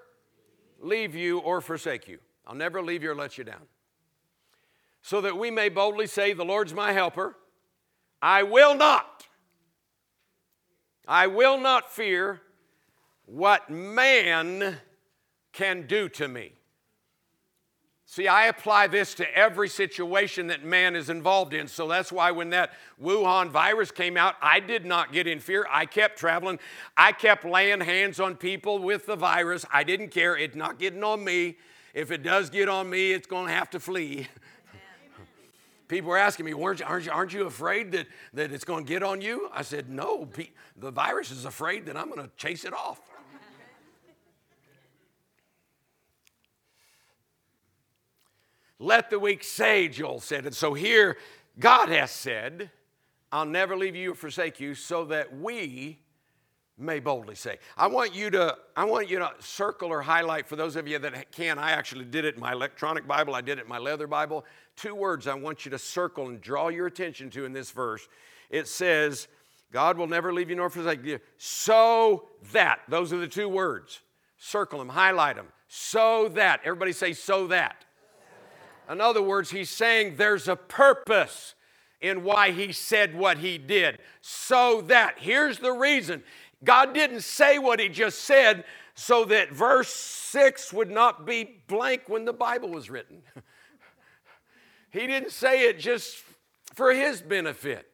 leave you or forsake you. I'll never leave you or let you down. So that we may boldly say, The Lord's my helper. I will not I will not fear what man can do to me. See, I apply this to every situation that man is involved in. So that's why when that Wuhan virus came out, I did not get in fear. I kept traveling. I kept laying hands on people with the virus. I didn't care. It's not getting on me. If it does get on me, it's going to have to flee. people were asking me, aren't you, aren't you, aren't you afraid that, that it's going to get on you? I said, no, the virus is afraid that I'm going to chase it off. Let the weak say, Joel said. And so here, God has said, I'll never leave you or forsake you, so that we may boldly say. I want you to, I want you to circle or highlight for those of you that can. I actually did it in my electronic Bible, I did it in my leather Bible. Two words I want you to circle and draw your attention to in this verse. It says, God will never leave you nor forsake you. So that, those are the two words. Circle them, highlight them. So that. Everybody say, so that. In other words, he's saying there's a purpose in why he said what he did. So that, here's the reason God didn't say what He just said so that verse 6 would not be blank when the Bible was written. he didn't say it just for His benefit.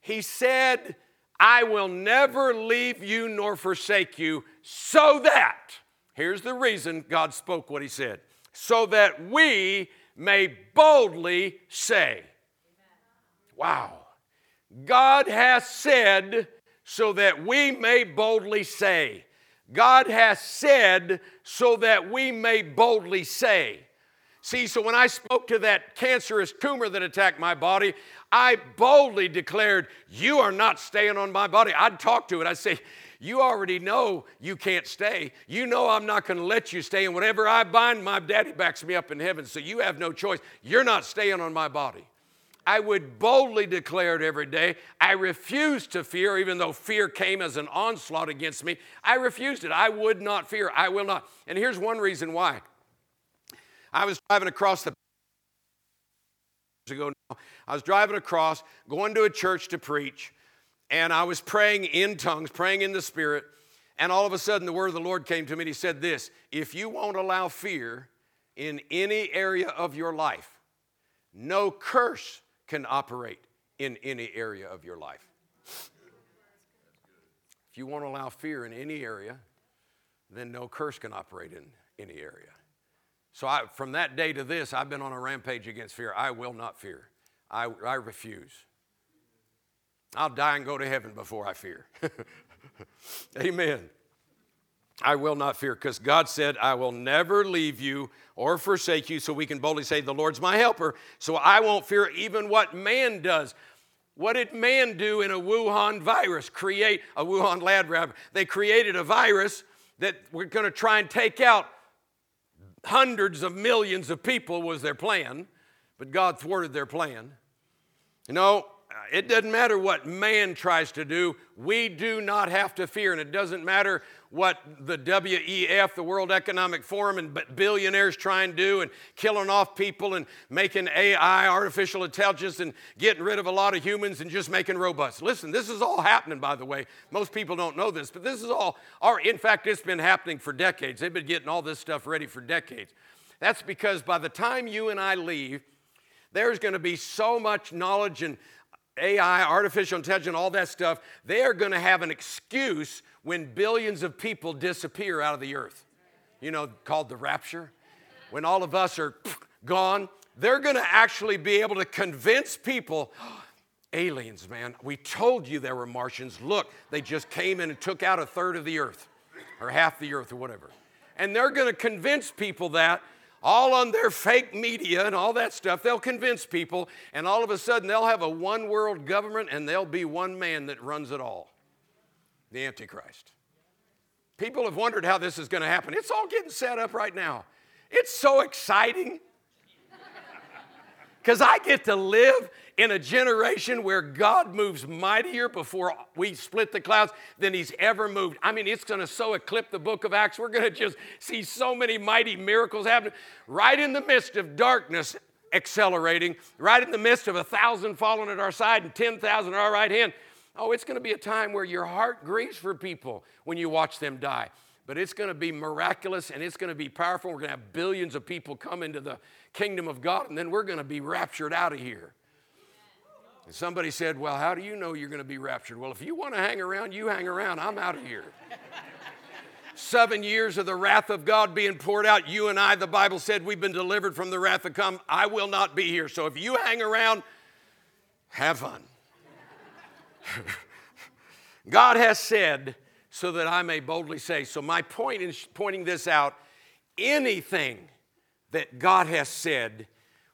He said, I will never leave you nor forsake you, so that, here's the reason God spoke what He said, so that we may boldly say, Wow, God has said, so that we may boldly say. God has said so that we may boldly say. See, so when I spoke to that cancerous tumor that attacked my body, I boldly declared, You are not staying on my body. I'd talk to it. I'd say, You already know you can't stay. You know I'm not going to let you stay. And whatever I bind, my daddy backs me up in heaven. So you have no choice. You're not staying on my body. I would boldly declare it every day. I refused to fear, even though fear came as an onslaught against me. I refused it. I would not fear. I will not. And here's one reason why. I was driving across the ago now. I was driving across, going to a church to preach, and I was praying in tongues, praying in the Spirit, and all of a sudden the word of the Lord came to me and He said, This, if you won't allow fear in any area of your life, no curse can operate in any area of your life. If you won't allow fear in any area, then no curse can operate in any area. So I, from that day to this, I've been on a rampage against fear. I will not fear. I, I refuse. I'll die and go to heaven before I fear. Amen. I will not fear because God said, I will never leave you or forsake you. So we can boldly say, The Lord's my helper. So I won't fear even what man does. What did man do in a Wuhan virus? Create a Wuhan lab rather. They created a virus that we're going to try and take out hundreds of millions of people was their plan, but God thwarted their plan. You know, it doesn't matter what man tries to do, we do not have to fear. And it doesn't matter what the WEF, the World Economic Forum, and billionaires try and do and killing off people and making AI, artificial intelligence, and getting rid of a lot of humans and just making robots. Listen, this is all happening, by the way. Most people don't know this, but this is all, or in fact, it's been happening for decades. They've been getting all this stuff ready for decades. That's because by the time you and I leave, there's going to be so much knowledge and AI, artificial intelligence, all that stuff, they are going to have an excuse when billions of people disappear out of the earth. You know, called the rapture. When all of us are gone, they're going to actually be able to convince people aliens, man, we told you there were Martians. Look, they just came in and took out a third of the earth or half the earth or whatever. And they're going to convince people that all on their fake media and all that stuff. They'll convince people, and all of a sudden they'll have a one world government and there'll be one man that runs it all the Antichrist. People have wondered how this is going to happen. It's all getting set up right now. It's so exciting because I get to live in a generation where God moves mightier before we split the clouds than he's ever moved. I mean, it's going to so eclipse the book of Acts. We're going to just see so many mighty miracles happen right in the midst of darkness accelerating, right in the midst of a thousand falling at our side and 10,000 at our right hand. Oh, it's going to be a time where your heart grieves for people when you watch them die. But it's going to be miraculous and it's going to be powerful. We're going to have billions of people come into the kingdom of God, and then we're going to be raptured out of here. And somebody said, Well, how do you know you're going to be raptured? Well, if you want to hang around, you hang around. I'm out of here. Seven years of the wrath of God being poured out. You and I, the Bible said, we've been delivered from the wrath to come. I will not be here. So if you hang around, have fun. God has said, so that I may boldly say. So, my point in pointing this out anything that God has said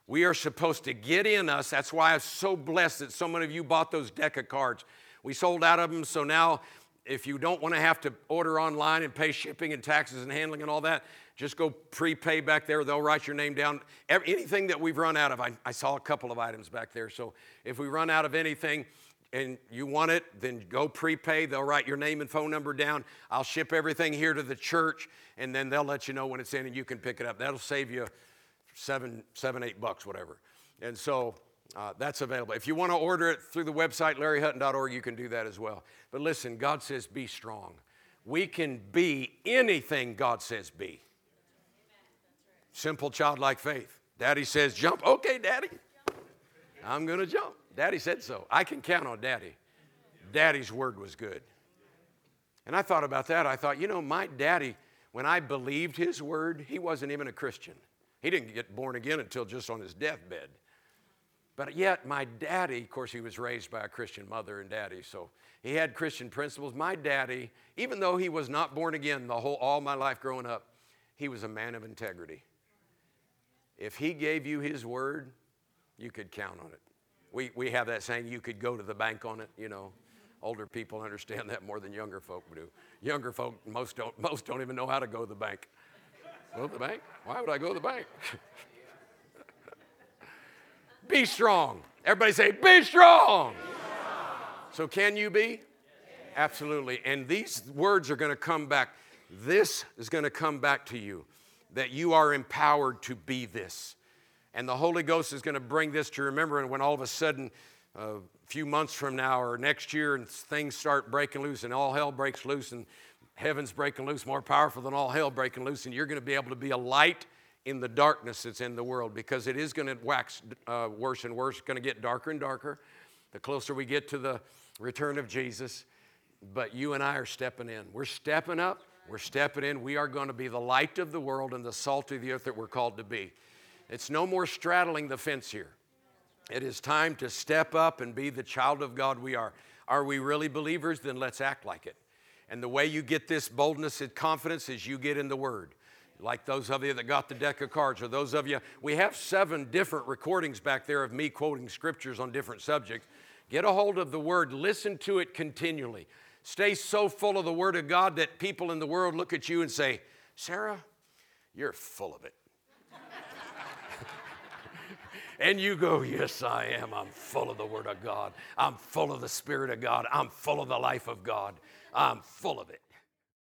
we are supposed to get in us. That's why I'm so blessed that so many of you bought those deck of cards. We sold out of them, so now if you don't want to have to order online and pay shipping and taxes and handling and all that, just go prepay back there. They'll write your name down. Anything that we've run out of, I, I, saw a couple of items back there. So if we run out of anything and you want it, then go prepay. They'll write your name and phone number down. I'll ship everything here to the church, and then they'll let you know when it's in and you can pick it up. That'll save you seven, seven, eight bucks, whatever. And so uh, that's available. If you want to order it through the website, larryhutton.org, you can do that as well. But listen, God says be strong. We can be anything God says be. Simple childlike faith. Daddy says jump. Okay, Daddy. I'm going to jump. Daddy said so. I can count on Daddy. Daddy's word was good. And I thought about that. I thought, you know, my daddy, when I believed his word, he wasn't even a Christian. He didn't get born again until just on his deathbed. But yet, my daddy, of course, he was raised by a Christian mother and daddy, so he had Christian principles. My daddy, even though he was not born again the whole all my life growing up, he was a man of integrity. If he gave you his word, you could count on it. We, we have that saying, you could go to the bank on it, you know. Older people understand that more than younger folk do. Younger folk, most don't, most don't even know how to go to the bank. Go to the bank? Why would I go to the bank? be strong. Everybody say, be strong. be strong. So, can you be? Absolutely. And these words are going to come back. This is going to come back to you that you are empowered to be this. And the Holy Ghost is going to bring this to remember. And when all of a sudden, a few months from now or next year, and things start breaking loose and all hell breaks loose and heaven's breaking loose, more powerful than all hell breaking loose, and you're going to be able to be a light in the darkness that's in the world because it is going to wax uh, worse and worse. Going to get darker and darker the closer we get to the return of Jesus. But you and I are stepping in. We're stepping up. We're stepping in. We are going to be the light of the world and the salt of the earth that we're called to be. It's no more straddling the fence here. It is time to step up and be the child of God we are. Are we really believers? Then let's act like it. And the way you get this boldness and confidence is you get in the Word like those of you that got the deck of cards, or those of you, we have seven different recordings back there of me quoting scriptures on different subjects. Get a hold of the word, listen to it continually. Stay so full of the word of God that people in the world look at you and say, Sarah, you're full of it. And you go, Yes, I am. I'm full of the word of God. I'm full of the Spirit of God. I'm full of the life of God. I'm full of it.